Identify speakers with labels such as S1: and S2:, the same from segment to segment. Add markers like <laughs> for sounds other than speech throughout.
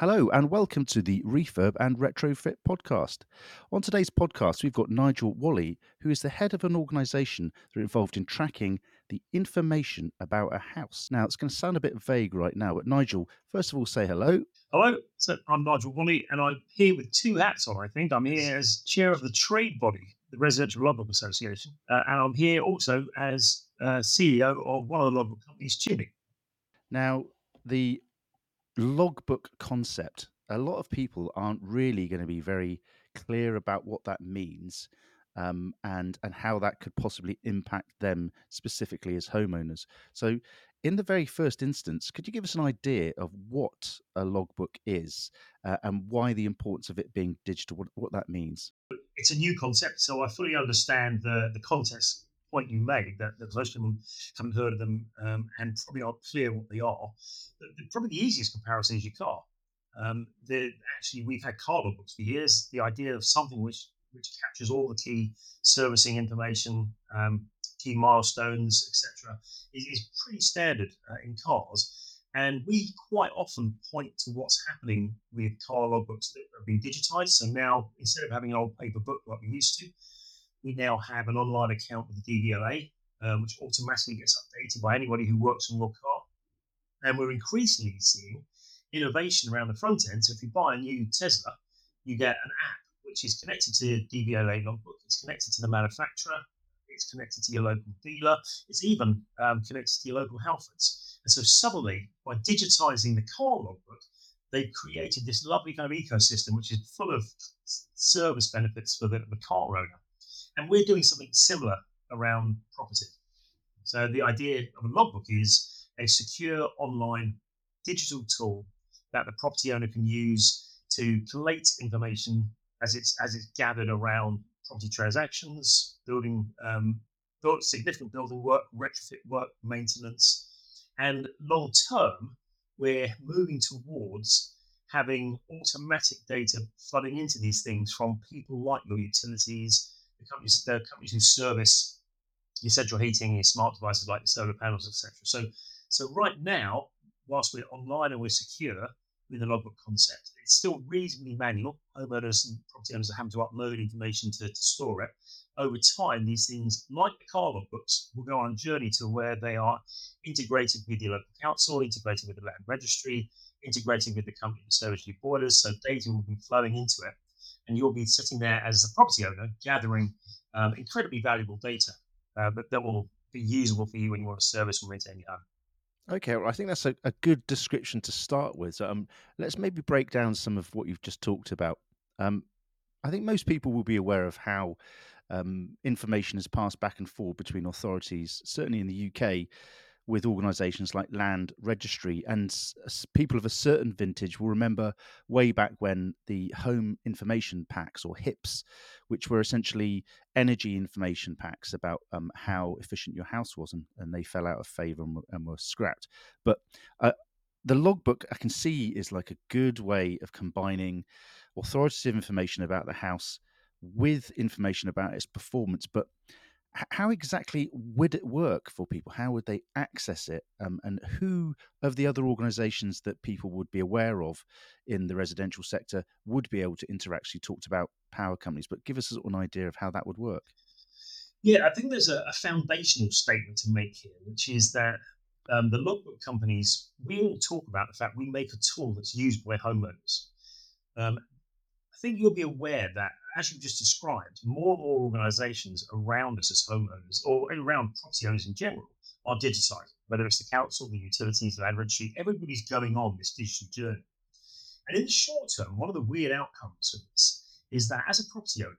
S1: Hello, and welcome to the Refurb and Retrofit podcast. On today's podcast, we've got Nigel Walley, who is the head of an organisation that are involved in tracking the information about a house. Now, it's going to sound a bit vague right now, but Nigel, first of all, say hello.
S2: Hello, so I'm Nigel Walley, and I'm here with two hats on. I think I'm here as chair of the trade body, the Residential Logbook Association, uh, and I'm here also as uh, CEO of one of the logbook companies, Chimni.
S1: Now, the logbook concept, a lot of people aren't really going to be very clear about what that means um, and and how that could possibly impact them specifically as homeowners. So, in the very first instance, could you give us an idea of what a logbook is uh, and why the importance of it being digital? What, what that means?
S2: It's a new concept, so I fully understand the the context point you made that, that most people haven't heard of them um, and probably aren't clear what they are. Probably the easiest comparison is your car. Um, actually, we've had car logbooks for years. The idea of something which which captures all the key servicing information, um, key milestones, etc., is, is, pretty standard uh, in cars. And we quite often point to what's happening with car logbooks that have been digitized. So now, instead of having an old paper book like we used to, we now have an online account with the DVLA, um, which automatically gets updated by anybody who works on your car. And we're increasingly seeing innovation around the front end. So if you buy a new Tesla, you get an app which is connected to the DVLA logbook. It's connected to the manufacturer. It's connected to your local dealer. It's even um, connected to your local Halfords. And so suddenly, by digitizing the car logbook, they've created this lovely kind of ecosystem which is full of service benefits for the, the car owner. And we're doing something similar around property. So the idea of a logbook is a secure online digital tool that the property owner can use to collate information as it's as it's gathered around property transactions, building um, build, significant building work, retrofit work, maintenance, and long term, we're moving towards having automatic data flooding into these things from people like your utilities, the companies, the companies who service your central heating, your smart devices like the solar panels, etc. So, so right now, whilst we're online and we're secure with the logbook concept, it's still reasonably manual. Homeowners and property owners are having to upload information to, to store it. Over time, these things, like the car logbooks, will go on a journey to where they are integrated with your local council, integrated with the land registry, integrating with the company that services your boilers. So data will be flowing into it and you'll be sitting there as a property owner gathering um, incredibly valuable data uh, that, will be usable for you when you want to service or maintain your home.
S1: Okay, well, I think that's a, a good description to start with. So, um, let's maybe break down some of what you've just talked about. Um, I think most people will be aware of how um, information is passed back and forth between authorities, certainly in the UK, with organisations like Land Registry, and people of a certain vintage will remember way back when the Home Information Packs or HIPs, which were essentially energy information packs about um, how efficient your house was, and, and they fell out of favour and, and, were scrapped. But uh, the logbook I can see is like a good way of combining authoritative information about the house with information about its performance, but how exactly would it work for people? How would they access it? Um, and who of the other organisations that people would be aware of in the residential sector would be able to interact? You talked about power companies, but give us sort of an idea of how that would work.
S2: Yeah, I think there's a, a foundational statement to make here, which is that um, the logbook companies, we all talk about the fact we make a tool that's used by homeowners. Um, I think you'll be aware that as you just described, more and more organisations around us as homeowners or around property owners in general are digitising, whether it's the council, the utilities, the registry, everybody's going on this digital journey. And in the short term, one of the weird outcomes of this is that as a property owner,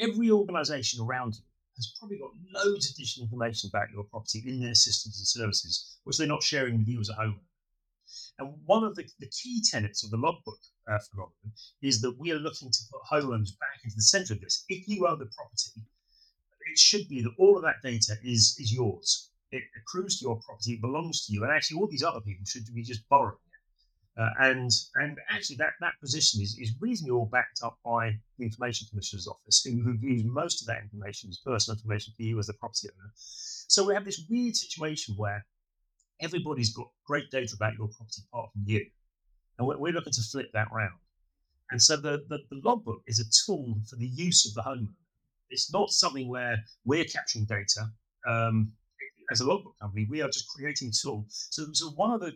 S2: every organisation around you has probably got loads of digital information about your property in their systems and services, which they're not sharing with you as a homeowner. And one of the, the key tenets of the logbook uh, phenomenon is that we are looking to put homeowners back into the center of this. If you own the property, it should be that all of that data is is yours. It accrues to your property, it belongs to you, and actually all these other people should be just borrowing it. Uh, and and actually that, that position is, is reasonably all backed up by the Information Commissioner's Office, who, who views most of that information as personal information for you as the property owner. So we have this weird situation where everybody's got great data about your property apart from you. And we're, looking to flip that round. And so the, the, the logbook is a tool for the use of the homeowner. It's not something where we're capturing data. Um, as a logbook company, we are just creating a tool. So, so one of the,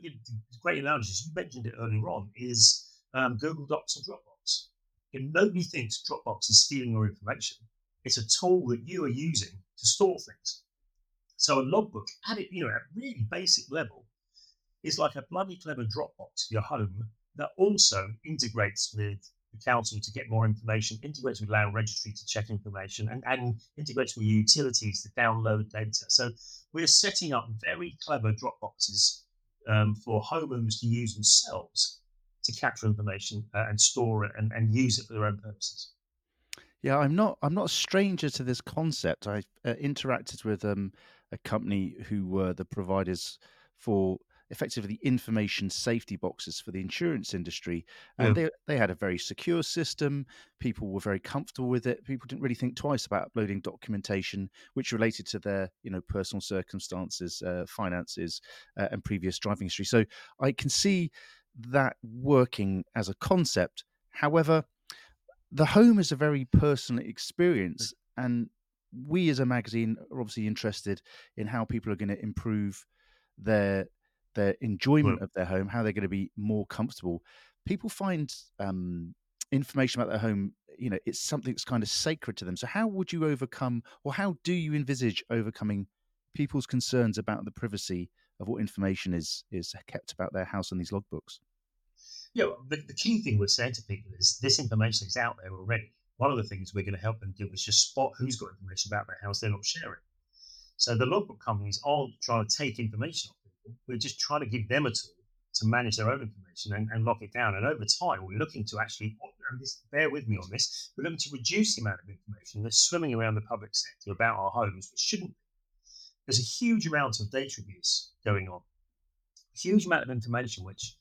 S2: great analogies, you mentioned it earlier on, is um, Google Docs or Dropbox. And nobody thinks Dropbox is stealing your information. It's a tool that you are using to store things. So a logbook, at it, you know, at really basic level, is like a bloody clever Dropbox for your home that also integrates with the council to get more information, integrates with land registry to check information, and, and integrates with utilities to download data. So we're setting up very clever Dropboxes um, for homeowners to use themselves to capture information uh, and store it and, and use it for their own purposes.
S1: Yeah, I'm not. I'm not a stranger to this concept. I uh, interacted with um, a company who were the providers for effectively the information safety boxes for the insurance industry. And yeah. they, they had a very secure system. People were very comfortable with it. People didn't really think twice about uploading documentation which related to their, you know, personal circumstances, uh, finances, uh, and previous driving history. So I can see that working as a concept. However, the home is a very personal experience, and we as a magazine are obviously interested in how people are going to improve their their enjoyment well, of their home, how they're going to be more comfortable. People find um, information about their home, you know, it's something that's kind of sacred to them. So, how would you overcome, or how do you envisage overcoming people's concerns about the privacy of what information is is kept about their house in these logbooks?
S2: Yeah, the, the key thing we're saying to people is this information is out there already. One of the things we're going to help them do is just spot who's got information about their house they're not sharing. So the logbook companies aren't trying to take information off people. we're just trying to give them a tool to manage their own information and, and lock it down. And over time, we're looking to actually, this, bear with me on this, we're looking to reduce the amount of information that's swimming around the public sector about our homes, which shouldn't be. There's a huge amount of data abuse going on, a huge amount of information which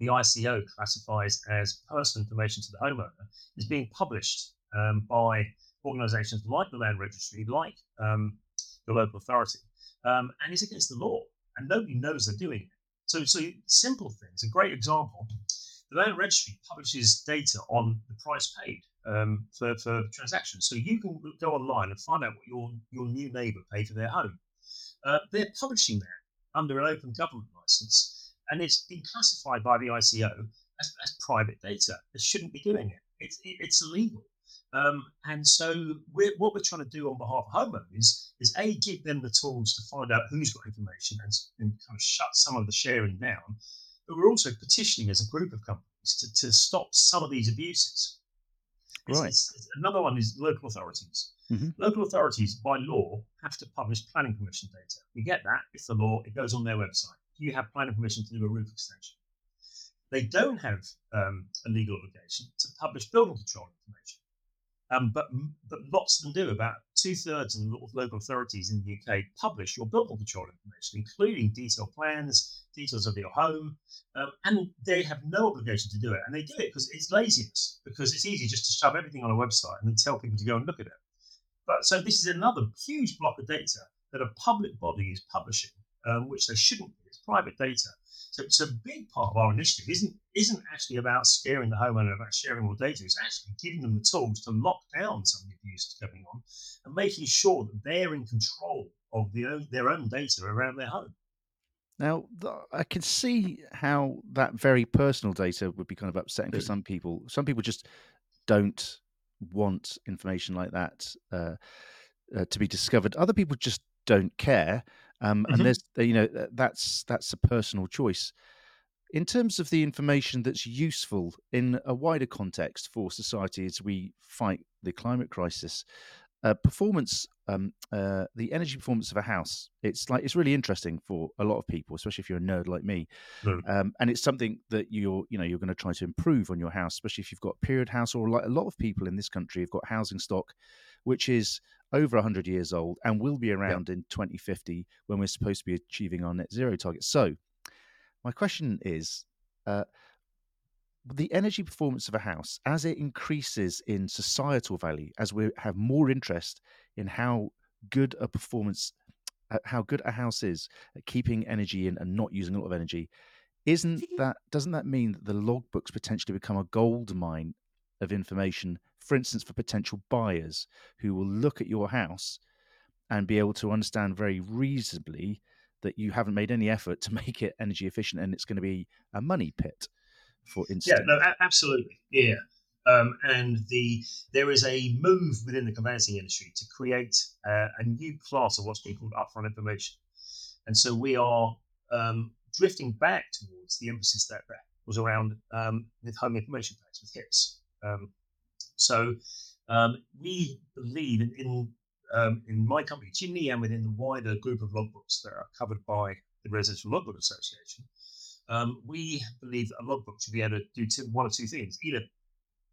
S2: the ICO classifies as personal information to the homeowner is being published um, by organisations like the Land Registry, like um, the local authority, um, and is against the law and nobody knows they're doing it. So, so simple things. A great example: the land registry publishes data on the price paid um, for, for transactions. So you can go online and find out what your your new neighbour paid for their home. Uh, they're publishing that under an open government license, and it's been classified by the ICO as, as private data. They shouldn't be doing it. It's it, it's illegal. Um, and so we're, what we're trying to do on behalf of homeowners is A, give them the tools to find out who's got information and, and kind of shut some of the sharing down. But we're also petitioning as a group of companies to, to stop some of these abuses.
S1: Right. It's,
S2: it's, another one is local authorities. Mm-hmm. Local authorities, by law, have to publish planning permission data. You get that, it's the law, it goes on their website. You have planning permission to do a roof extension. They don't have um, a legal obligation to publish building control information. Um, but, but lots of them do. About two thirds of the local authorities in the UK publish your building control information, including detailed plans, details of your home, um, and they have no obligation to do it. And they do it because it's laziness, because it's easy just to shove everything on a website and then tell people to go and look at it. But so this is another huge block of data that a public body is publishing, um, which they shouldn't private data. So it's a big part of our initiative isn't isn't actually about scaring the homeowner about sharing more data. It's actually giving them the tools to lock down some of the abuse that's going on and making sure that they're in control of the own, their own data around their home.
S1: Now, I can see how that very personal data would be kind of upsetting for some people. Some people just don't want information like that uh, uh, to be discovered. Other people just don't care um, mm-hmm. and there's you know that's that's a personal choice in terms of the information that's useful in a wider context for society as we fight the climate crisis uh, performance um, uh, the energy performance of a house it's like it's really interesting for a lot of people especially if you're a nerd like me mm. um, and it's something that you're you know you're going to try to improve on your house especially if you've got a period house or like a lot of people in this country have got housing stock which is over 100 years old and will be around yep. in 2050 when we're supposed to be achieving our net zero target. So, my question is uh, the energy performance of a house, as it increases in societal value, as we have more interest in how good a performance, uh, how good a house is at keeping energy in and not using a lot of energy, isn't that doesn't that mean that the logbooks potentially become a gold mine of information, for instance, for potential buyers who will look at your house and be able to understand very reasonably that you haven't made any effort to <laughs> make it energy efficient and it's going to be a money pit, for instance.
S2: Yeah, no, a- absolutely. Yeah. Um, and the there is a move within the conveyancing industry to create uh, a new class of what's being called upfront information. And so we are um, drifting back towards the emphasis that was around um, with home information packs, with HIPS. Um, so um, we believe in, in um, in my company, Chimni, and within the wider group of logbooks that are covered by the Residential Logbook Association, um, we believe that a logbook should be able to do two, one or two things: either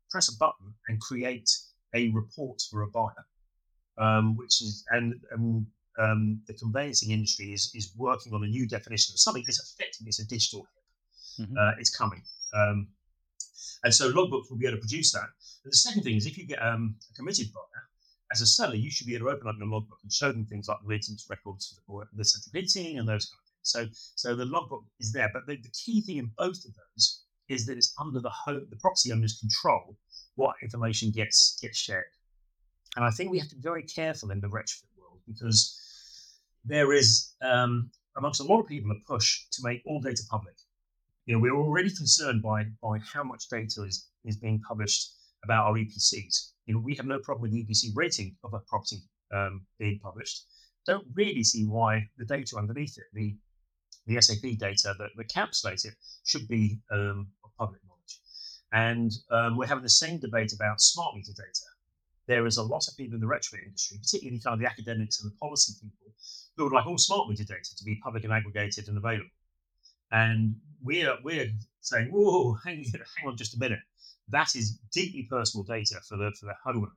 S2: press a button and create a report for a buyer, um, which is and, and um, the conveyancing industry is is working on a new definition of something that's effectively it's a digital HIP. Mm-hmm. Uh, it's coming. Um, and so logbooks will be able to produce that. And the second thing is if you get um, a committed buyer, as a seller, you should be able to open up your logbook and show them things like the maintenance records for the, central heating and those kind of things. So, so the logbook is there, but the, the key thing in both of those is that it's under the the property owner's control what information gets gets shared. And I think we have to be very careful in the retrofit world because there is um, amongst a lot of people a push to make all data public. You know, we're already concerned by by how much data is is being published about our EPCs you know, we have no problem with the EPC rating of a property um, being published. Don't really see why the data underneath it, the the SAP data that, encapsulates it, should be um, of public knowledge. And um, we're having the same debate about smart meter data. There is a lot of people in the retrofit industry, particularly kind of the academics and the policy people, who would like all smart meter data to be public and aggregated and available. And we're we're saying, whoa, <laughs> hang, hang on just a minute that is deeply personal data for the for the homeowner,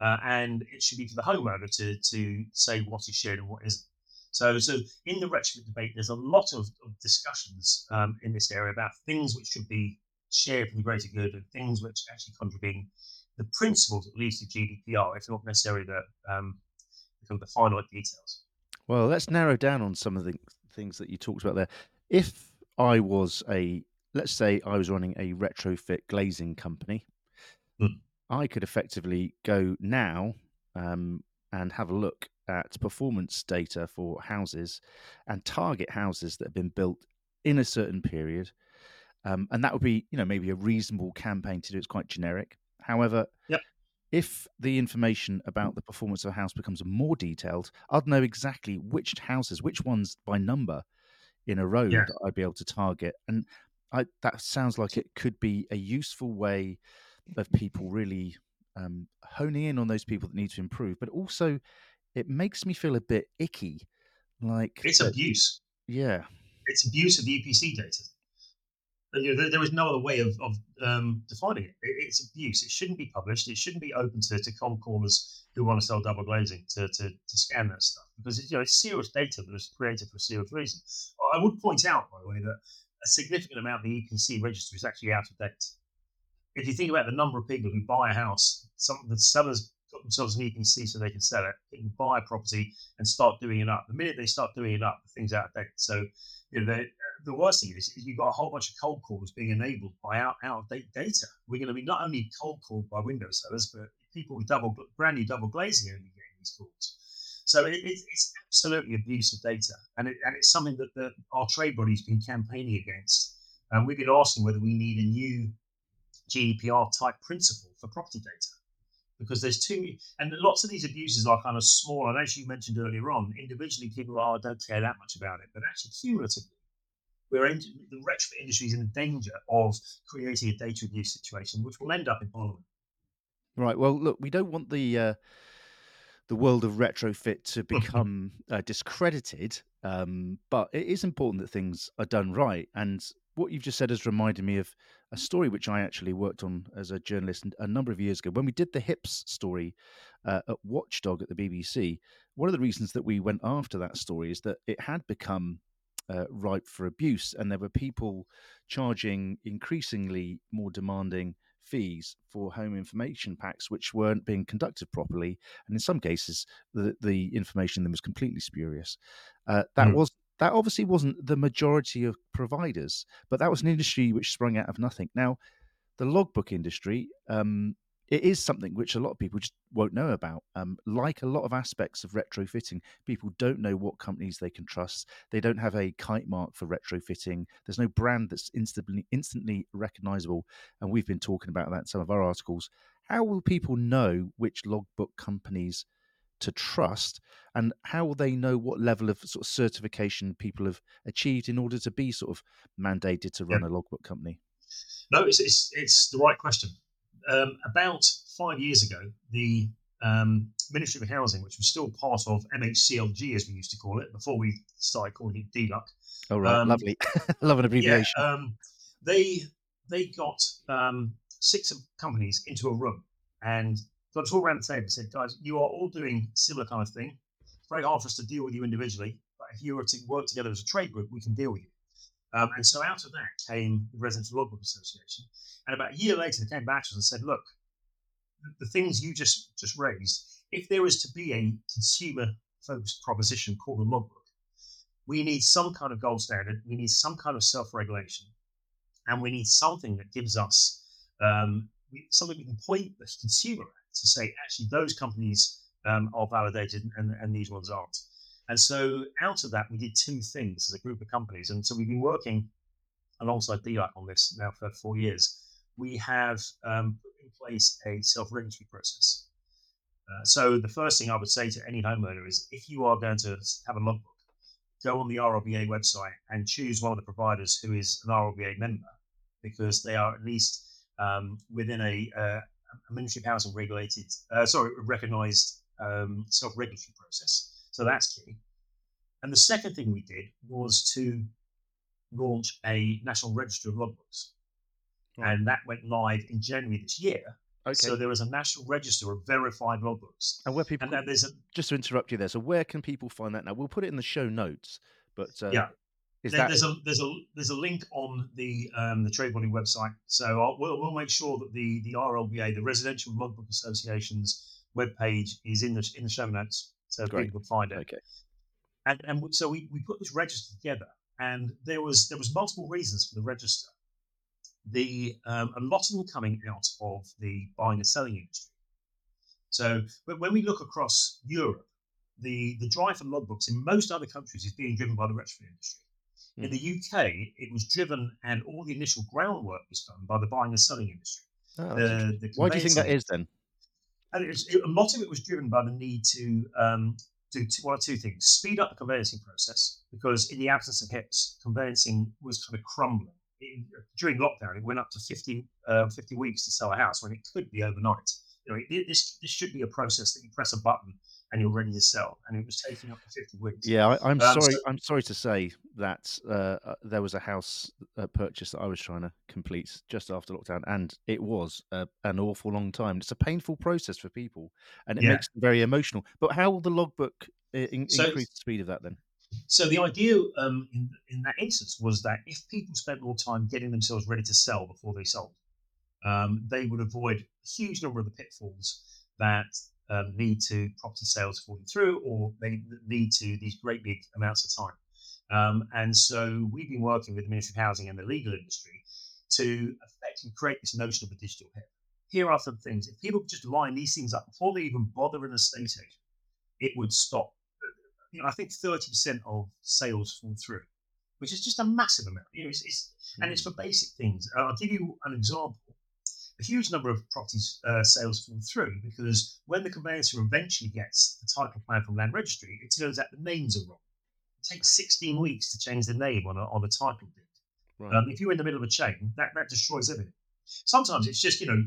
S2: uh, and it should be for the homeowner to to say what is shared and what isn't. So, so in the retrofit debate, there's a lot of, of discussions um, in this area about things which should be shared for the greater good and things which actually contravene the principles that leads to GDPR, if not necessarily the um, the finite details.
S1: Well, let's narrow down on some of the things that you talked about there. If I was a let's say I was running a retrofit glazing company, mm. I could effectively go now um, and have a look at performance data for houses and target houses that have been built in a certain period. Um, and that would be, you know, maybe a reasonable campaign to do. It's quite generic. However,
S2: yep.
S1: if the information about the performance of a house becomes more detailed, I'd know exactly which houses, which ones by number in a row yeah. that I'd be able to target. And I, that sounds like it could be a useful way of people really um, honing in on those people that need to improve. But also, it makes me feel a bit icky. Like
S2: it's abuse.
S1: Yeah,
S2: it's abuse of the EPC data. You know, there, there is no other way of, of um, defining it. it. It's abuse. It shouldn't be published. It shouldn't be open to, to com callers who want to sell double glazing to, to, to scan that stuff because it's, you know, it's serious data that was created for a serious reason. I would point out, by the way, that a significant amount of the EPC register is actually out of date. If you think about the number of people who buy a house, some the sellers got themselves an EPC so they can sell it, they can buy a property and start doing it up. The minute they start doing it up, the thing's out of date. So you know, the worst thing is, is you've got a whole bunch of cold calls being enabled by out, out of date data. We're going to be not only cold called by window sellers, but people with double brand new double glazing are going to be getting these calls. So it, it, it's absolutely abuse of data, and, it, and it's something that the, our trade body's been campaigning against. And we've been asking whether we need a new GDPR type principle for property data because there's too and lots of these abuses are kind of small. And as you mentioned earlier on, individually people are don't care that much about it, but actually cumulatively, we're in, the retrofit industry is in danger of creating a data abuse situation, which will end up in Parliament.
S1: Right. Well, look, we don't want the uh, the world of retrofit to <laughs> become uh, discredited. Um, but it is important that things are done right. And what you've just said has reminded me of a story which I actually worked on as a journalist a number of years ago. When we did the HIPS story uh, at Watchdog at the BBC, one of the reasons that we went after that story is that it had become uh, ripe for abuse, and there were people charging increasingly more demanding fees for home information packs which weren't being conducted properly, and in some cases, the, the information in them was completely spurious. Uh, that mm. was that obviously wasn't the majority of providers, but that was an industry which sprung out of nothing. Now, the logbook industry, um, it is something which a lot of people just won't know about. Um, like a lot of aspects of retrofitting, people don't know what companies they can trust. They don't have a kite mark for retrofitting. There's no brand that's instantly instantly recognizable, and we've been talking about that in some of our articles. How will people know which logbook companies to trust, and how will they know what level of sort of certification people have achieved in order to be sort of mandated to run yeah. a logbook company?
S2: No, it's, it's, it's the right question um, about five years ago, the um, Ministry of Housing, which was still part of MHCLG as we used to call it before we started calling it DLUC.
S1: Oh right, um, lovely, <laughs> love an abbreviation.
S2: Yeah, um, they they got um, six companies into a room and got us all around the table and said, guys, you are all doing similar kind of thing. It's very hard for us to deal with you individually, but if you were to work together as a trade group, we can deal with you. Um, and so out of that came the Residential Logbook Association. And about a year later, they came back to us and said, look, the, things you just, just raised, if there is to be a consumer focused proposition called a logbook, we need some kind of gold standard, we need some kind of self regulation, and we need something that gives us um, something we can point the consumer to say, actually, those companies um, are validated and, and these ones aren't. And so out of that, we did two things as a group of companies. And so we've been working alongside DLUC on this now for four years. We have um, put in place a self-registry process. Uh, so the first thing I would say to any homeowner is if you are going to have a logbook, go on the RLBA website and choose one of the providers who is an RLBA member because they are at least um, within a, uh, a Ministry of Housing regulated, uh, sorry, recognized um, self-regulatory process. So that's key. And the second thing we did was to launch a national register of logbooks. Right. And that went live in January this year. Okay. So there is a national register of verified logbooks.
S1: And where people and there's a, just to interrupt you there. So where can people find that now? We'll put it in the show notes. But uh,
S2: yeah, is there, that... there's a there's a there's a link on the um, the trade body website. So I'll, we'll we'll make sure that the the RLBA, the Residential Logbook Association's webpage, is in the in the show notes so Great. people find it.
S1: Okay.
S2: And and so we, we put this register together, and there was there was multiple reasons for the register. The um, a lot of them coming out of the buying and selling industry. So when we look across Europe, the the drive for logbooks in most other countries is being driven by the retrofit industry. Mm. In the UK, it was driven, and all the initial groundwork was done by the buying and selling industry.
S1: Oh, the, the Why do you think that is then?
S2: And was, it, a lot of it was driven by the need to um, do two, one or two things: speed up the conveyancing process because in the absence of HIPS, conveyancing was kind of crumbling. It, during lockdown, it went up to 50, uh, 50 weeks to sell a house when it could be overnight. You know, it, this this should be a process that you press a button and you're ready to sell. And it was taking up to 50 weeks.
S1: Yeah, I, am um, sorry. So, I'm sorry to say that uh, there was a house uh, purchase that I was trying to complete just after lockdown, and it was uh, an awful long time. It's a painful process for people, and it yeah. makes them very emotional. But how will the logbook uh, in, so, increase the speed of that then?
S2: So the idea um, in in that instance was that if people spent more time getting themselves ready to sell before they sold, um, they would avoid a huge number of the pitfalls that um, lead to property sales falling through or they lead to these great big amounts of time. Um, and so we've been working with the Ministry of Housing and the legal industry to effectively create this notion of a digital hip. Here are some things. If people just line these things up before they even bother an estate agent, it would stop. You know, I think 30% of sales fall through, which is just a massive amount. You know, it's, it's and it's hmm. for basic things. I'll give you an example a huge number of property uh, sales fall through because when the conveyancer eventually gets the title plan from Land Registry, it turns out the names are wrong. It takes 16 weeks to change the name on a, on a title deed. Right. Um, if you're in the middle of a chain, that, that destroys everything. Sometimes it's just, you know,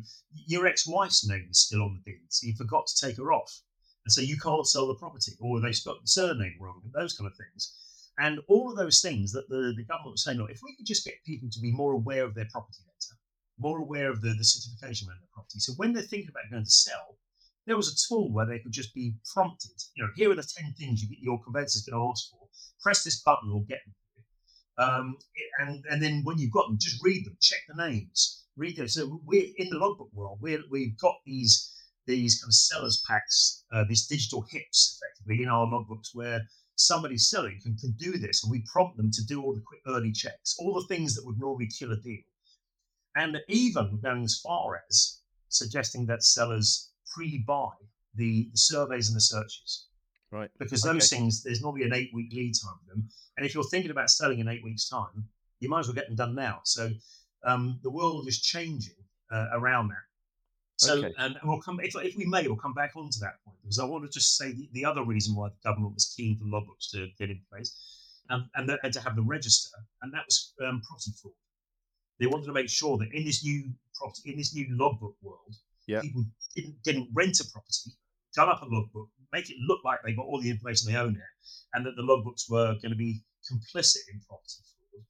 S2: your ex wife's name is still on the deed, so you forgot to take her off. And so you can't sell the property, or they spelled the surname wrong, and those kind of things. And all of those things that the, the government was saying, look, if we could just get people to be more aware of their property data, more aware of the, the certification around the property. So when they're thinking about going to sell, there was a tool where they could just be prompted. You know, here are the ten things you, your conveyancer is going to ask for. Press this button, we'll get them. Um, and and then when you've got them, just read them, check the names, read them. So we're in the logbook world. we we've got these these kind of sellers packs, uh, these digital hips, effectively in our logbooks, where somebody selling can, can do this, and we prompt them to do all the quick early checks, all the things that would normally kill a deal. And even going as far as suggesting that sellers pre buy the, surveys and the searches.
S1: Right.
S2: Because those okay. things, there's normally an eight week lead time for them. And if you're thinking about selling in eight weeks' time, you might as well get them done now. So um, the world is changing uh, around that. So, okay. and we'll come if, if we may, we'll come back onto that point because I want to just say the, the other reason why the government was keen for logbooks to get in place and, and, the, and to have the register, and that was um, property fraud. They wanted to make sure that in this new property, in this new logbook world,
S1: yeah.
S2: people didn't, didn't rent a property, gun up a logbook, make it look like they got all the information they own there, and that the logbooks were going to be complicit in property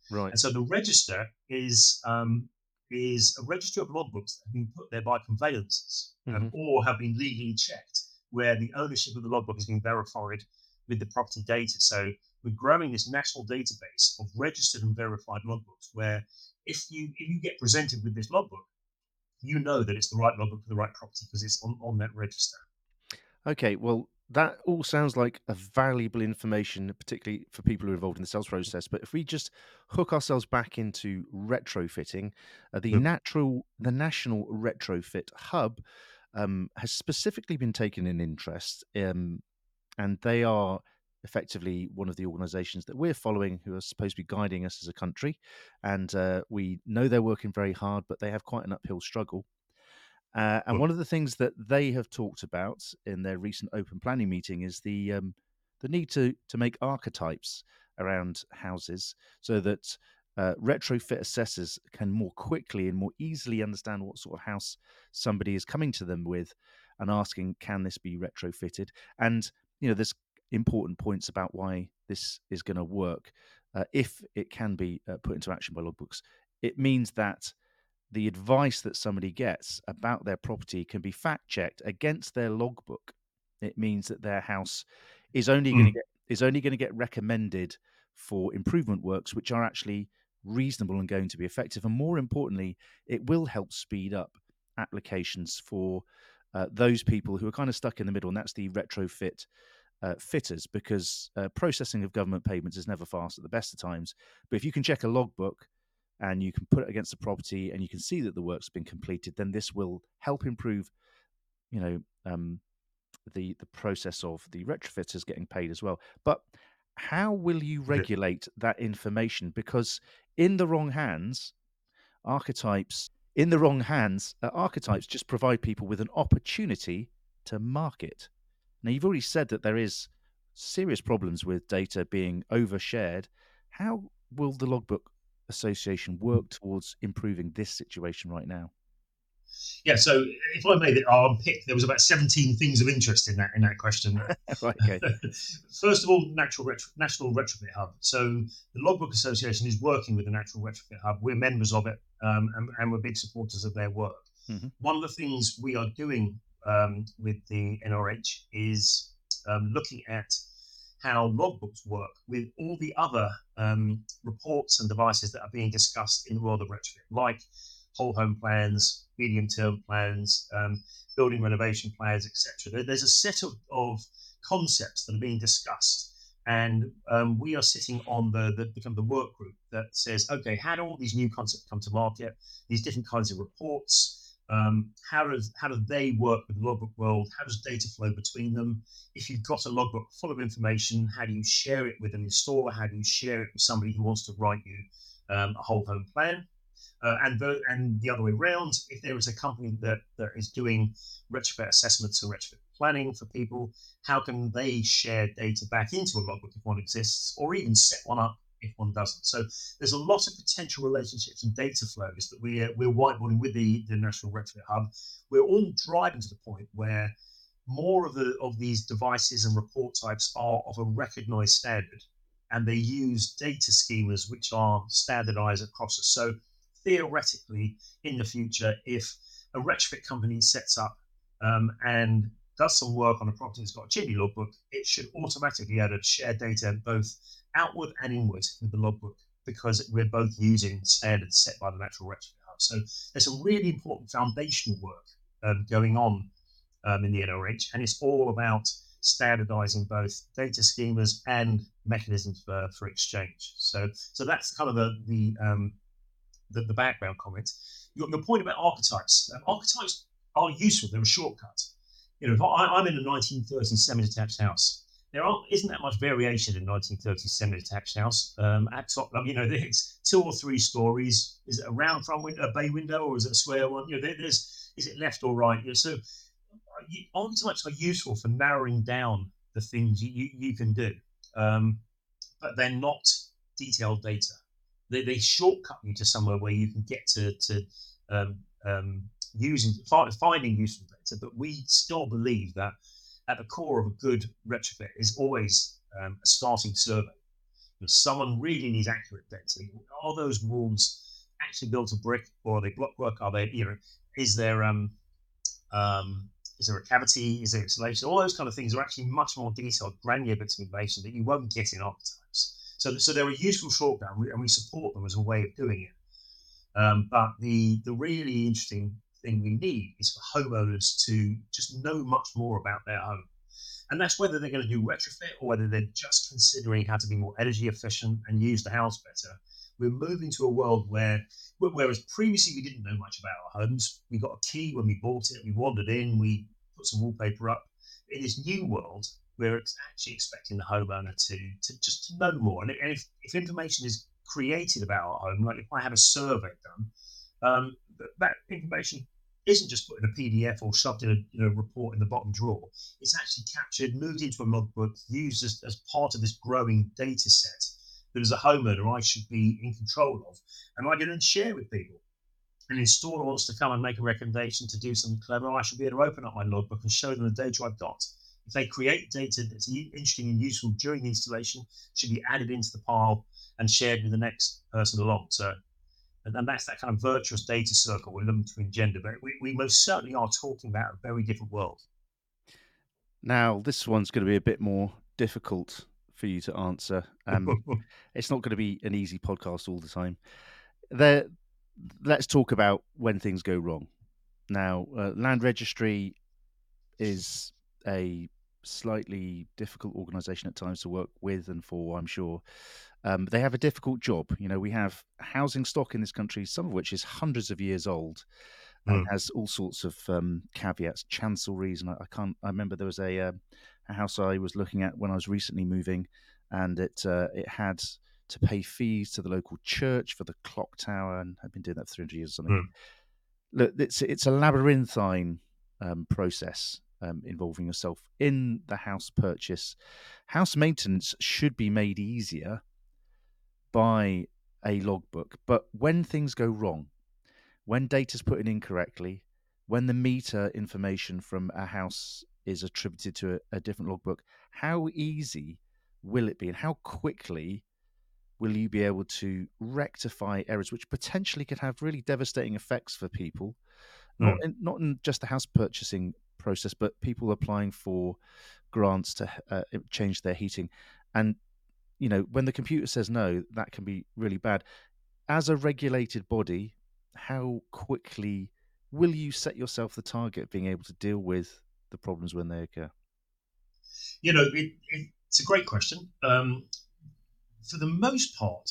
S2: fraud.
S1: Right.
S2: And so the register is um, is a register of logbooks that have been put there by conveyancers um, mm-hmm. um, or have been legally checked, where the ownership of the logbook has been verified with the property data. So we're growing this national database of registered and verified logbooks, where if you if you get presented with this logbook, you know that it's the right logbook for the right property because it's on, on that register.
S1: Okay, well, that all sounds like a valuable information, particularly for people who are involved in the sales process. But if we just hook ourselves back into retrofitting, uh, the natural, the National Retrofit Hub um, has specifically been taken in interest, um, and they are effectively one of the organisations that we're following, who are supposed to be guiding us as a country. And uh, we know they're working very hard, but they have quite an uphill struggle. Uh, and one of the things that they have talked about in their recent open planning meeting is the um, the need to to make archetypes around houses so that uh, retrofit assessors can more quickly and more easily understand what sort of house somebody is coming to them with and asking can this be retrofitted and you know there's important points about why this is going to work uh, if it can be uh, put into action by logbooks it means that the advice that somebody gets about their property can be fact checked against their logbook. It means that their house is only mm. going to get is only going to get recommended for improvement works which are actually reasonable and going to be effective. And more importantly, it will help speed up applications for uh, those people who are kind of stuck in the middle, and that's the retrofit uh, fitters, because uh, processing of government payments is never fast at the best of times. But if you can check a logbook and you can put it against the property and you can see that the work's been completed, then this will help improve, you know, um, the the process of the retrofitters getting paid as well. But how will you regulate that information? Because in the wrong hands, archetypes in the wrong hands, uh, archetypes just provide people with an opportunity to market. Now, you've already said that there is serious problems with data being overshared. How will the logbook association work towards improving this situation right now?
S2: Yeah, so if I made it, I'll pick. There was about seventeen things of interest in that in that question.
S1: right, <laughs> okay. <laughs>
S2: First of all, Natural Retro, National Retrofit Hub. So the Logbook Association is working with the Natural Retrofit Hub. We're members of it, um, and, and, we're big supporters of their work. Mm-hmm. One of the things we are doing um, with the NRH is um, looking at how logbooks work with all the other um, reports and devices that are being discussed in the world of retrofit, like whole home plans, medium term plans, um, building renovation plans, etc. There's a set of, of concepts that are being discussed. And um, we are sitting on the, the, the, the work group that says, okay, how do all these new concepts come to market? These different kinds of reports, um, how does how do they work with the logbook world? How does data flow between them? If you've got a logbook full of information, how do you share it with an installer? How do you share it with somebody who wants to write you um, a whole home plan? Uh, and the and the other way around, if there is a company that, that is doing retrofit assessments or retrofit planning for people, how can they share data back into a logbook if one exists, or even set one up if one doesn't. So there's a lot of potential relationships and data flows that we, uh, we're whiteboarding with the, the National Retrofit Hub. We're all driving to the point where more of the of these devices and report types are of a recognized standard and they use data schemas which are standardized across us. So theoretically, in the future, if a retrofit company sets up um, and does some work on a property that's got a Chimni logbook, it should automatically add a shared data both outward and inward with the logbook because we're both using standards set by the Natural Retrofit Hub. So there's some really important foundational work um, going on um, in the NRH, and it's all about standardizing both data schemas and mechanisms for, for exchange. So, so that's kind of the the, um, the, the background comment. Your, your point about archetypes. Um, archetypes are useful. They're a shortcut. You know, if I, am in a 1930s semi-detached house, there aren't, isn't that much variation in 1930s semi-detached house. Um, at top, you know, <laughs> it's two or three stories. Is it a round front window, a bay window, or is it a square one? You know, there, there's is it left or right? You know, so archetypes are useful for narrowing down the things you, you, you can do, um, but they're not detailed data. They, they shortcut you to somewhere where you can get to, to um, um, using finding useful data. But we still believe that at the core of a good retrofit is always um, a starting survey. You know, someone really needs accurate data. Are those walls actually built of brick or are they blockwork? Are they, you know, is there um, um, is there a cavity? Is there insulation? All those kind of things are actually much more detailed, granular bits of information that you won't get in archetypes. So, so they're a useful shortcut, and we support them as a way of doing it. Um, but the the really interesting thing we need is for homeowners to just know much more about their home. And that's whether they're going to do retrofit or whether they're just considering how to be more energy efficient and use the house better. We're moving to a world where, whereas previously we didn't know much about our homes, we got a key when we bought it, we wandered in, we put some wallpaper up. In this new world, we're actually expecting the homeowner to, to just to know more. And if, if information is created about our home, like if I have a survey done, um, that information isn't just put in a PDF or shoved in a you know, report in the bottom drawer. It's actually captured, moved into a logbook, used as, as part of this growing data set that as a homeowner I should be in control of. And I can then share with people. An installer wants to come and make a recommendation to do something clever, I should be able to open up my logbook and show them the data I've got. If they create data that's interesting and useful during the installation, should be added into the pile and shared with the next person along. So and, and that's that kind of virtuous data circle we're looking to engender. But we, we most certainly are talking about a very different world.
S1: Now, this one's going to be a bit more difficult for you to answer. Um, <laughs> it's not going to be an easy podcast all the time. There, let's talk about when things go wrong. Now, uh, land registry is a slightly difficult organisation at times to work with and for. I'm sure um, they have a difficult job. You know, we have housing stock in this country, some of which is hundreds of years old. And mm. has all sorts of um, caveats, chancelleries, and I, I, can't. I remember there was a, uh, a, house I was looking at when I was recently moving, and it uh, it had to pay fees to the local church for the clock tower, and I've been doing that for 300 years or something. Mm. Look, it's it's a labyrinthine um, process, um, involving yourself in the house purchase. House maintenance should be made easier by a logbook, but when things go wrong, when data is put in incorrectly, when the meter information from a house is attributed to a, a different logbook, how easy will it be, and how quickly will you be able to rectify errors which potentially could have really devastating effects for people? Mm. Not, in, not in just the house purchasing process, but people applying for grants to uh, change their heating. And, you know, when the computer says no, that can be really bad. As a regulated body, how quickly will you set yourself the target of being able to deal with the problems when they occur?
S2: You know, it, it, it's a great question. Um, for the most part,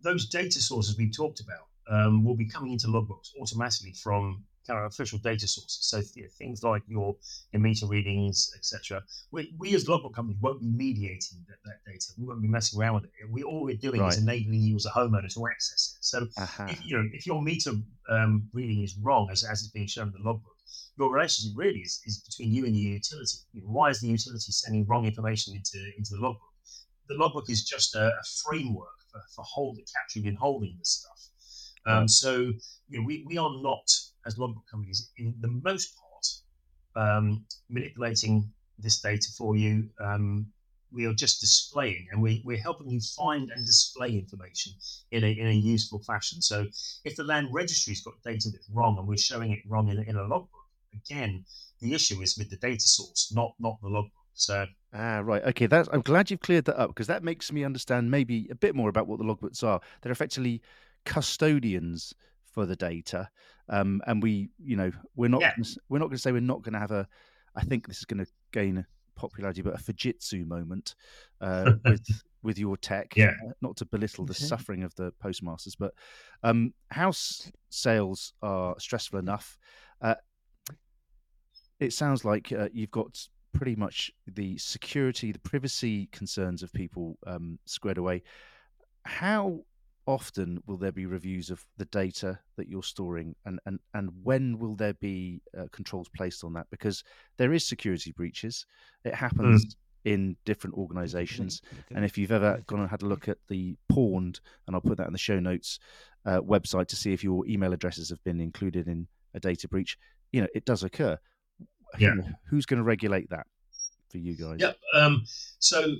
S2: those data sources we talked about um, will be coming into logbooks automatically from kind of official data sources. So things like your, your meter readings, etc. We, we as logbook companies won't be mediating that, that, data. We won't be messing around with it. We all we're doing right. is enabling you as a homeowner to access it. So uh-huh. if you know if your meter um, reading is wrong as, as it's being shown in the logbook, your relationship really is, is between you and the utility. You know, why is the utility sending wrong information into into the logbook? The logbook is just a, a framework for, for holding, capturing and holding this stuff. Um, so you know, we, we are not as logbook companies, in the most part, um, manipulating this data for you. Um, we are just displaying and we, we're helping you find and display information in a, in a useful fashion. So if the land registry's got data that's wrong and we're showing it wrong in, in a logbook, again, the issue is with the data source, not not the logbook. So
S1: ah, right, okay. That's I'm glad you've cleared that up because that makes me understand maybe a bit more about what the logbooks are. They're effectively custodians for the data. Um, and we, you know, we're not yeah. gonna, we're not going to say we're not going to have a. I think this is going to gain popularity, but a Fujitsu moment uh, <laughs> with with your tech.
S2: Yeah.
S1: Uh, not to belittle the
S3: Okay.
S1: suffering of the postmasters, but um, house sales are stressful enough. Uh, it sounds like uh, you've got pretty much the security, the privacy concerns of people um, squared away. How often will there be reviews of the data that you're storing, and and and when will there be uh, controls placed on that? Because there is security breaches. It happens in different organizations. And if you've ever gone and had a look at the Pwned, and I'll put that in the show notes uh, website to see if your email addresses have been included in a data breach, you know it does occur.
S2: Yeah.
S1: Who's going to regulate that for you guys?
S2: Yep. Um, so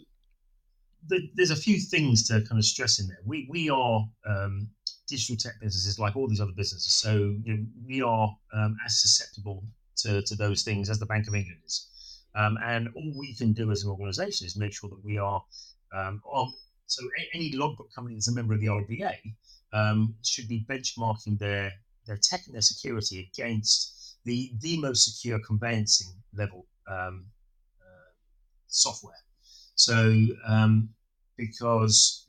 S2: the, there's a few things to kind of stress in there. We we are um, digital tech businesses like all these other businesses, so you know, we are um, as susceptible to, to those things as the Bank of England is. Um, and all we can do as an organisation is make sure that we are um, on. So a- any logbook company that's a member of the RLBA um, should be benchmarking their their tech and their security against the the most secure conveyancing level um, uh, software. So, um, because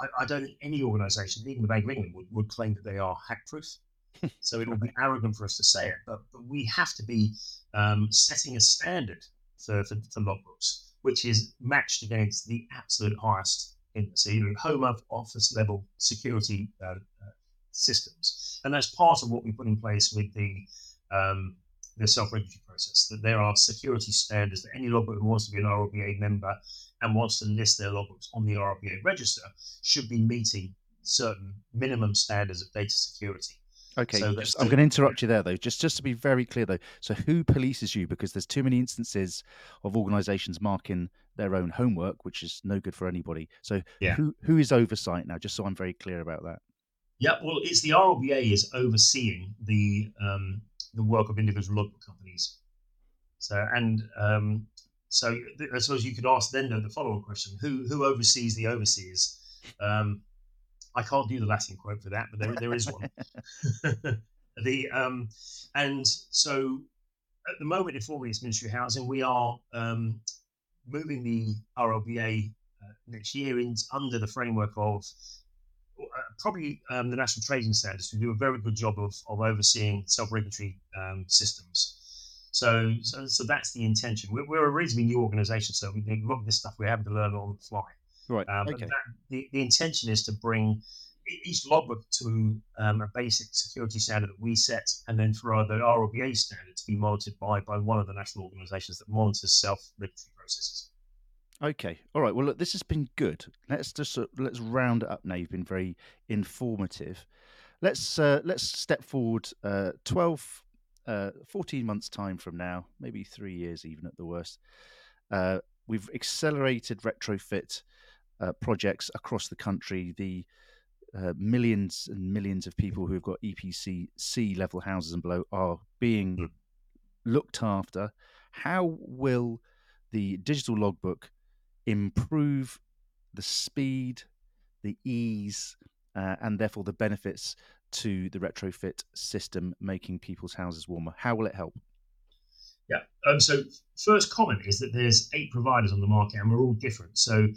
S2: I, I don't think any organisation, even the Bank of England, would, would claim that they are hack proof. <laughs> so it would be arrogant for us to say it, but, but we have to be um, setting a standard for, for, for logbooks, which is matched against the absolute highest in so you know, home of office level security uh, uh, systems, and that's part of what we put in place with the um, the self-regulatory process. That there are security standards that any logbook who wants to be an RLBA member and wants to list their logbooks on the RLBA register should be meeting certain minimum standards of data security.
S1: Okay,
S2: So
S1: just- I'm going to interrupt you there, though. Just just to be very clear, though. So, who polices you? Because there's too many instances of organisations marking their own homework, which is no good for anybody. So,
S2: Yeah.
S1: who who is oversight now? Just so I'm very clear about that.
S2: Yeah, well, it's the RLBA is overseeing the um, the work of individual logbook companies. So and um, so I suppose you could ask then the follow-up question: Who who oversees the overseers? Um, I can't do the Latin quote for that, but there, there is one. <laughs> the um, and so at the moment, informally, it's Ministry of Housing. We are um, moving the RLBA uh, next year in, under the framework of probably um, the National Trading Standards, who do a very good job of, of overseeing self-regulatory um, systems. So, so, so that's the intention. We're, we're a reasonably new organisation, so we a lot of this stuff we're having to learn on the fly.
S1: Right.
S2: Um,
S1: okay.
S2: that, the, the intention is to bring each logbook to um, a basic security standard that we set, and then for the RLBA standard to be monitored by, by one of the national organisations that monitors self-regulatory processes.
S1: Okay. All right. Well, look, this has been good. Let's just sort- let's round it up now. You've been very informative. Let's uh, let's step forward uh, 12, uh, 14 months time from now, maybe three years even at the worst. Uh, we've accelerated retrofit uh, projects across the country. The uh, millions and millions of people who have got EPC C level houses and below are being
S2: Mm.
S1: looked after. How will the digital logbook improve the speed, the ease, uh, and therefore the benefits to the retrofit system, making people's houses warmer? How will it help?
S2: Yeah. Um, so first comment is that there's eight providers on the market and we're all different. So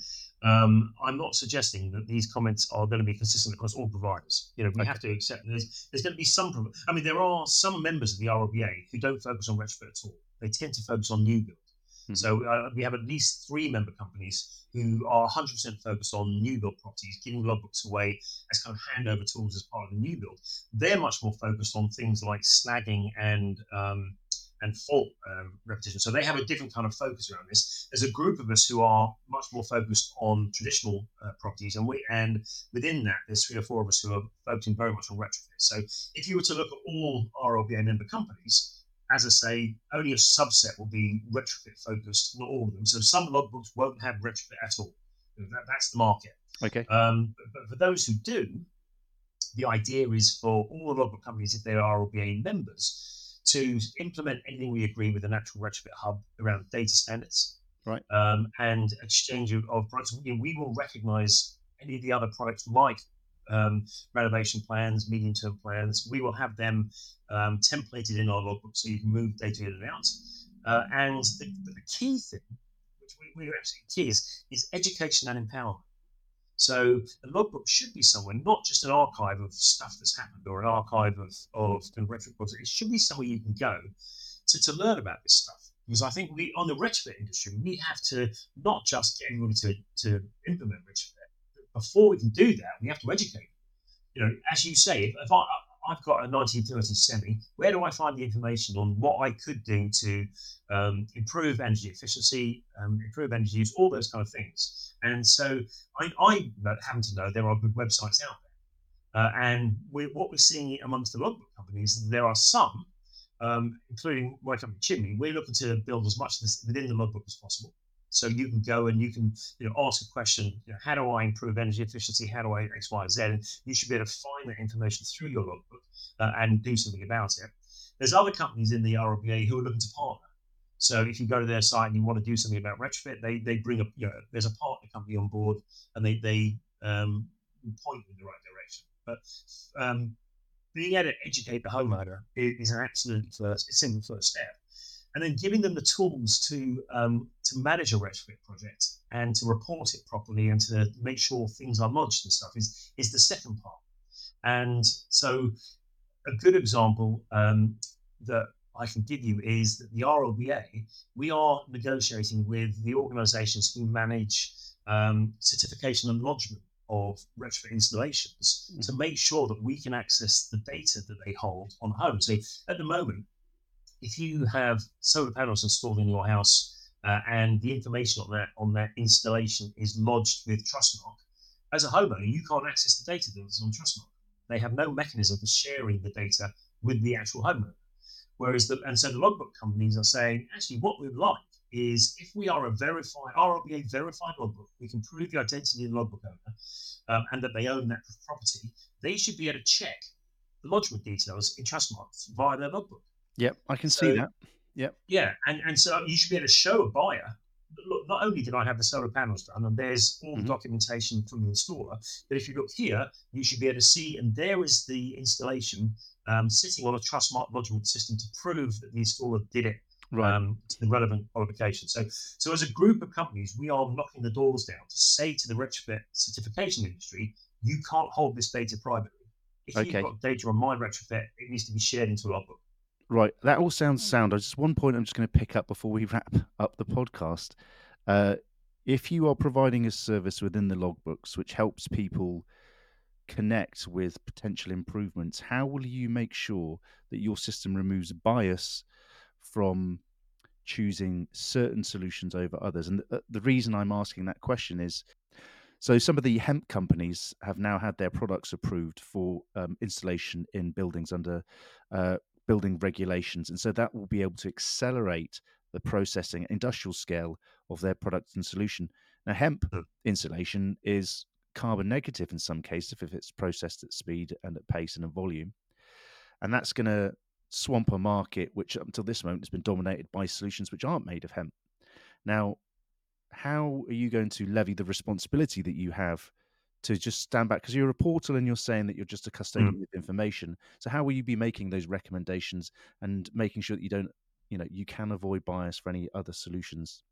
S2: um, I'm not suggesting that these comments are going to be consistent across all providers. You know, we
S1: Okay.
S2: have to accept there's there's going to be some. prov- I mean, there are some members of the RLBA who don't focus on retrofit at all. They tend to focus on new build. So uh, we have at least three member companies who are 100% focused on new build properties, giving logbooks away as kind of handover tools as part of the new build. They're much more focused on things like snagging and um, and fault um, repetition. So they have a different kind of focus around this. There's a group of us who are much more focused on traditional uh, properties, and we and within that, there's three or four of us who are focusing very much on retrofit. So if you were to look at all RLBA member companies, as I say, only a subset will be retrofit focused, not all of them. So some logbooks won't have retrofit at all. That, that's the market.
S1: Okay.
S2: Um, but, for those who do, the idea is for all the logbook companies, if they are RLBA members, to implement anything we agree with the National Retrofit Hub around data standards.
S1: Right.
S2: Um, and exchange of, of products. We will recognize any of the other products like um, renovation plans, medium term plans. We will have them um, templated in our logbook so you can move data in and out. Uh, and the, the, key thing, which we, we absolutely key, is, is education and empowerment. So the logbook should be somewhere, not just an archive of stuff that's happened or an archive of, of kind of retrofit It should be somewhere you can go to, to learn about this stuff. Because I think we, on the retrofit industry, we have to not just get everybody to, to implement retrofit. Before we can do that, we have to educate. You know, as you say, if, if I, I've got a 1930 semi. Where do I find the information on what I could do to um, improve energy efficiency, um, improve energy use, all those kind of things? And so I, I happen to know there are good websites out there. Uh, and we, what we're seeing amongst the logbook companies, there are some, um, including my company Chimni, we're looking to build as much within the logbook as possible. So you can go and you can you know ask a question, you know, how do I improve energy efficiency? How do I X, Y, Z? And you should be able to find that information through your logbook uh, and do something about it. There's other companies in the RLBA who are looking to partner. So if you go to their site and you want to do something about retrofit, they they bring up you know there's a partner company on board and they they um, point in the right direction. But um, being able to educate the homeowner is, an absolute first, it's in the first step and then giving them the tools to um, to manage a retrofit project and to report it properly and to make sure things are lodged and stuff is is the second part. And so, a good example um, that I can give you is that the RLBA we are negotiating with the organisations who manage um, certification and lodgement of retrofit installations mm-hmm. to make sure that we can access the data that they hold on home. So at the moment, if you have solar panels installed in your house uh, and the information on that on that installation is lodged with Trustmark, as a homeowner, you can't access the data that's on Trustmark. They have no mechanism for sharing the data with the actual homeowner. Whereas the and so the logbook companies are saying, actually, what we'd like is if we are a verified RLBA verified logbook, we can prove the identity of the logbook owner um, and that they own that property. They should be able to check the lodgement details in Trustmark via their logbook.
S1: Yep, I can so, see that. Yep.
S2: Yeah, and, and so you should be able to show a buyer. Look, not only did I have the solar panels done, and there's all the mm-hmm. documentation from the installer, but if you look here, you should be able to see, and there is the installation um, sitting on a Trustmark lodgement system to prove that the installer did it right. um, to the relevant qualification. So, so as a group of companies, we are knocking the doors down to say to the retrofit certification industry, you can't hold this data privately. If okay. you've got data on my retrofit, it needs to be shared into a logbook.
S1: Right, that all sounds mm. sound. Just one point I'm just going to pick up before we <laughs> wrap up the podcast. Uh, if you are providing a service within the logbooks which helps people connect with potential improvements, how will you make sure that your system removes bias from choosing certain solutions over others? And the, uh, the reason I'm asking that question is so some of the hemp companies have now had their products approved for um, installation in buildings under uh, building regulations. And so that will be able to accelerate the processing industrial scale of their product and solution. Now, hemp mm. insulation is carbon negative in some cases if it's processed at speed and at pace and at volume. And that's going to swamp a market which up until this moment has been dominated by solutions which aren't made of hemp. Now, how are you going to levy the responsibility that you have to just stand back because you're a portal and you're saying that you're just a custodian mm. of information. So how will you be making those recommendations and making sure that you don't, you know, you can avoid bias for any other solutions?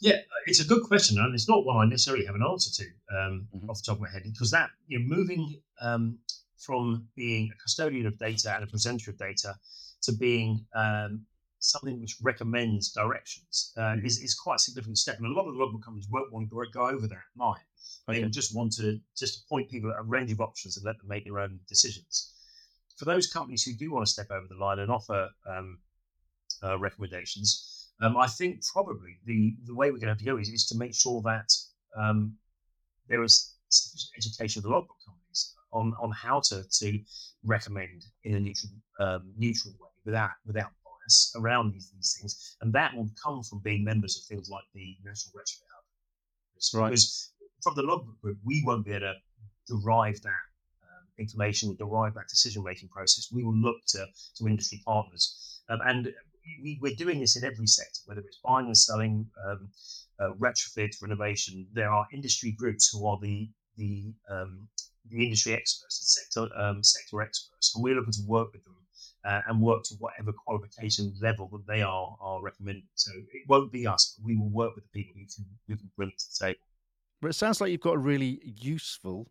S2: Yeah, it's a good question, and it's not one I necessarily have an answer to um, mm-hmm. off the top of my head because that you know, moving um, from being a custodian of data and a presenter of data to being um, something which recommends directions uh, mm-hmm. is, is quite a significant step. And a lot of the logbook companies won't want to go over that line. They okay. just want to just point people at a range of options and let them make their own decisions. For those companies who do want to step over the line and offer um, uh, recommendations, um, I think probably the, the way we're going to have to go is, is to make sure that um, there is sufficient education of the logbook companies on, on how to, to recommend in a neutral um, neutral way without without bias around these, these things, and that will come from being members of things like the National Retrofit Hub. Right. Because from the logbook group, we won't be able to derive that um, information, derive that decision making process. We will look to, to industry partners. Um, and we, are doing this in every sector, whether it's buying and selling, um, uh, retrofit, renovation. There are industry groups who are the the, um, the industry experts, the sector um, sector experts, and we're looking to work with them uh, and work to whatever qualification level that they are are recommending. So it won't be us, but we will work with the people who can, who can bring it to the table.
S1: But it sounds like you've got a really useful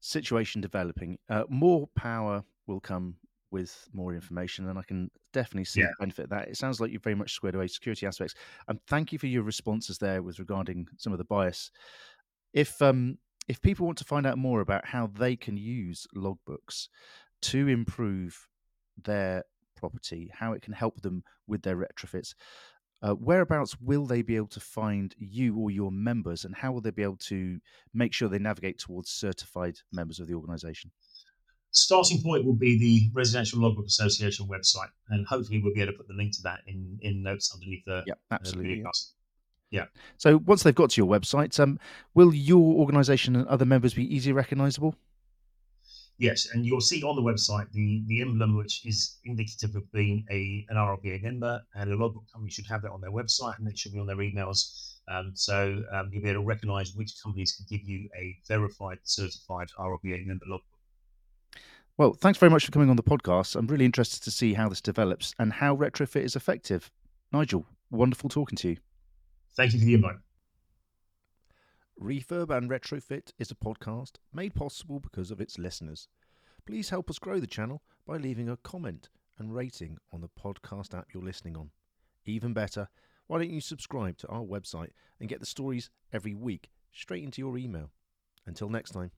S1: situation developing. Uh, more power will come with more information, and I can definitely see
S2: Yeah.
S1: the benefit of that. It sounds like you've very much squared away security aspects. And thank you for your responses there with regarding some of the bias. If um if people want to find out more about how they can use logbooks to improve their property, how it can help them with their retrofits, uh, whereabouts will they be able to find you or your members, and how will they be able to make sure they navigate towards certified members of the organisation?
S2: Starting point will be the Residential Logbook Association website, and hopefully we'll be able to put the link to that in in notes underneath the
S1: Yeah,
S2: uh,
S1: absolutely.
S2: podcast.
S1: So once they've got to your website, um, will your organisation and other members be easily recognisable?
S2: Yes, and you'll see on the website the the emblem, which is indicative of being a an RLBA member, and a logbook company should have that on their website, and it should be on their emails. Um, so um, you'll be able to recognise which companies can give you a verified, certified RLBA member logbook.
S1: Well, thanks very much for coming on the podcast. I'm really interested to see how this develops and how retrofit is effective. Nigel, wonderful talking to you.
S2: Thank you for the invite.
S1: Refurb and Retrofit is a podcast made possible because of its listeners. Please help us grow the channel by leaving a comment and rating on the podcast app you're listening on. Even better, why don't you subscribe to our website and get the stories every week straight into your email? Until next time.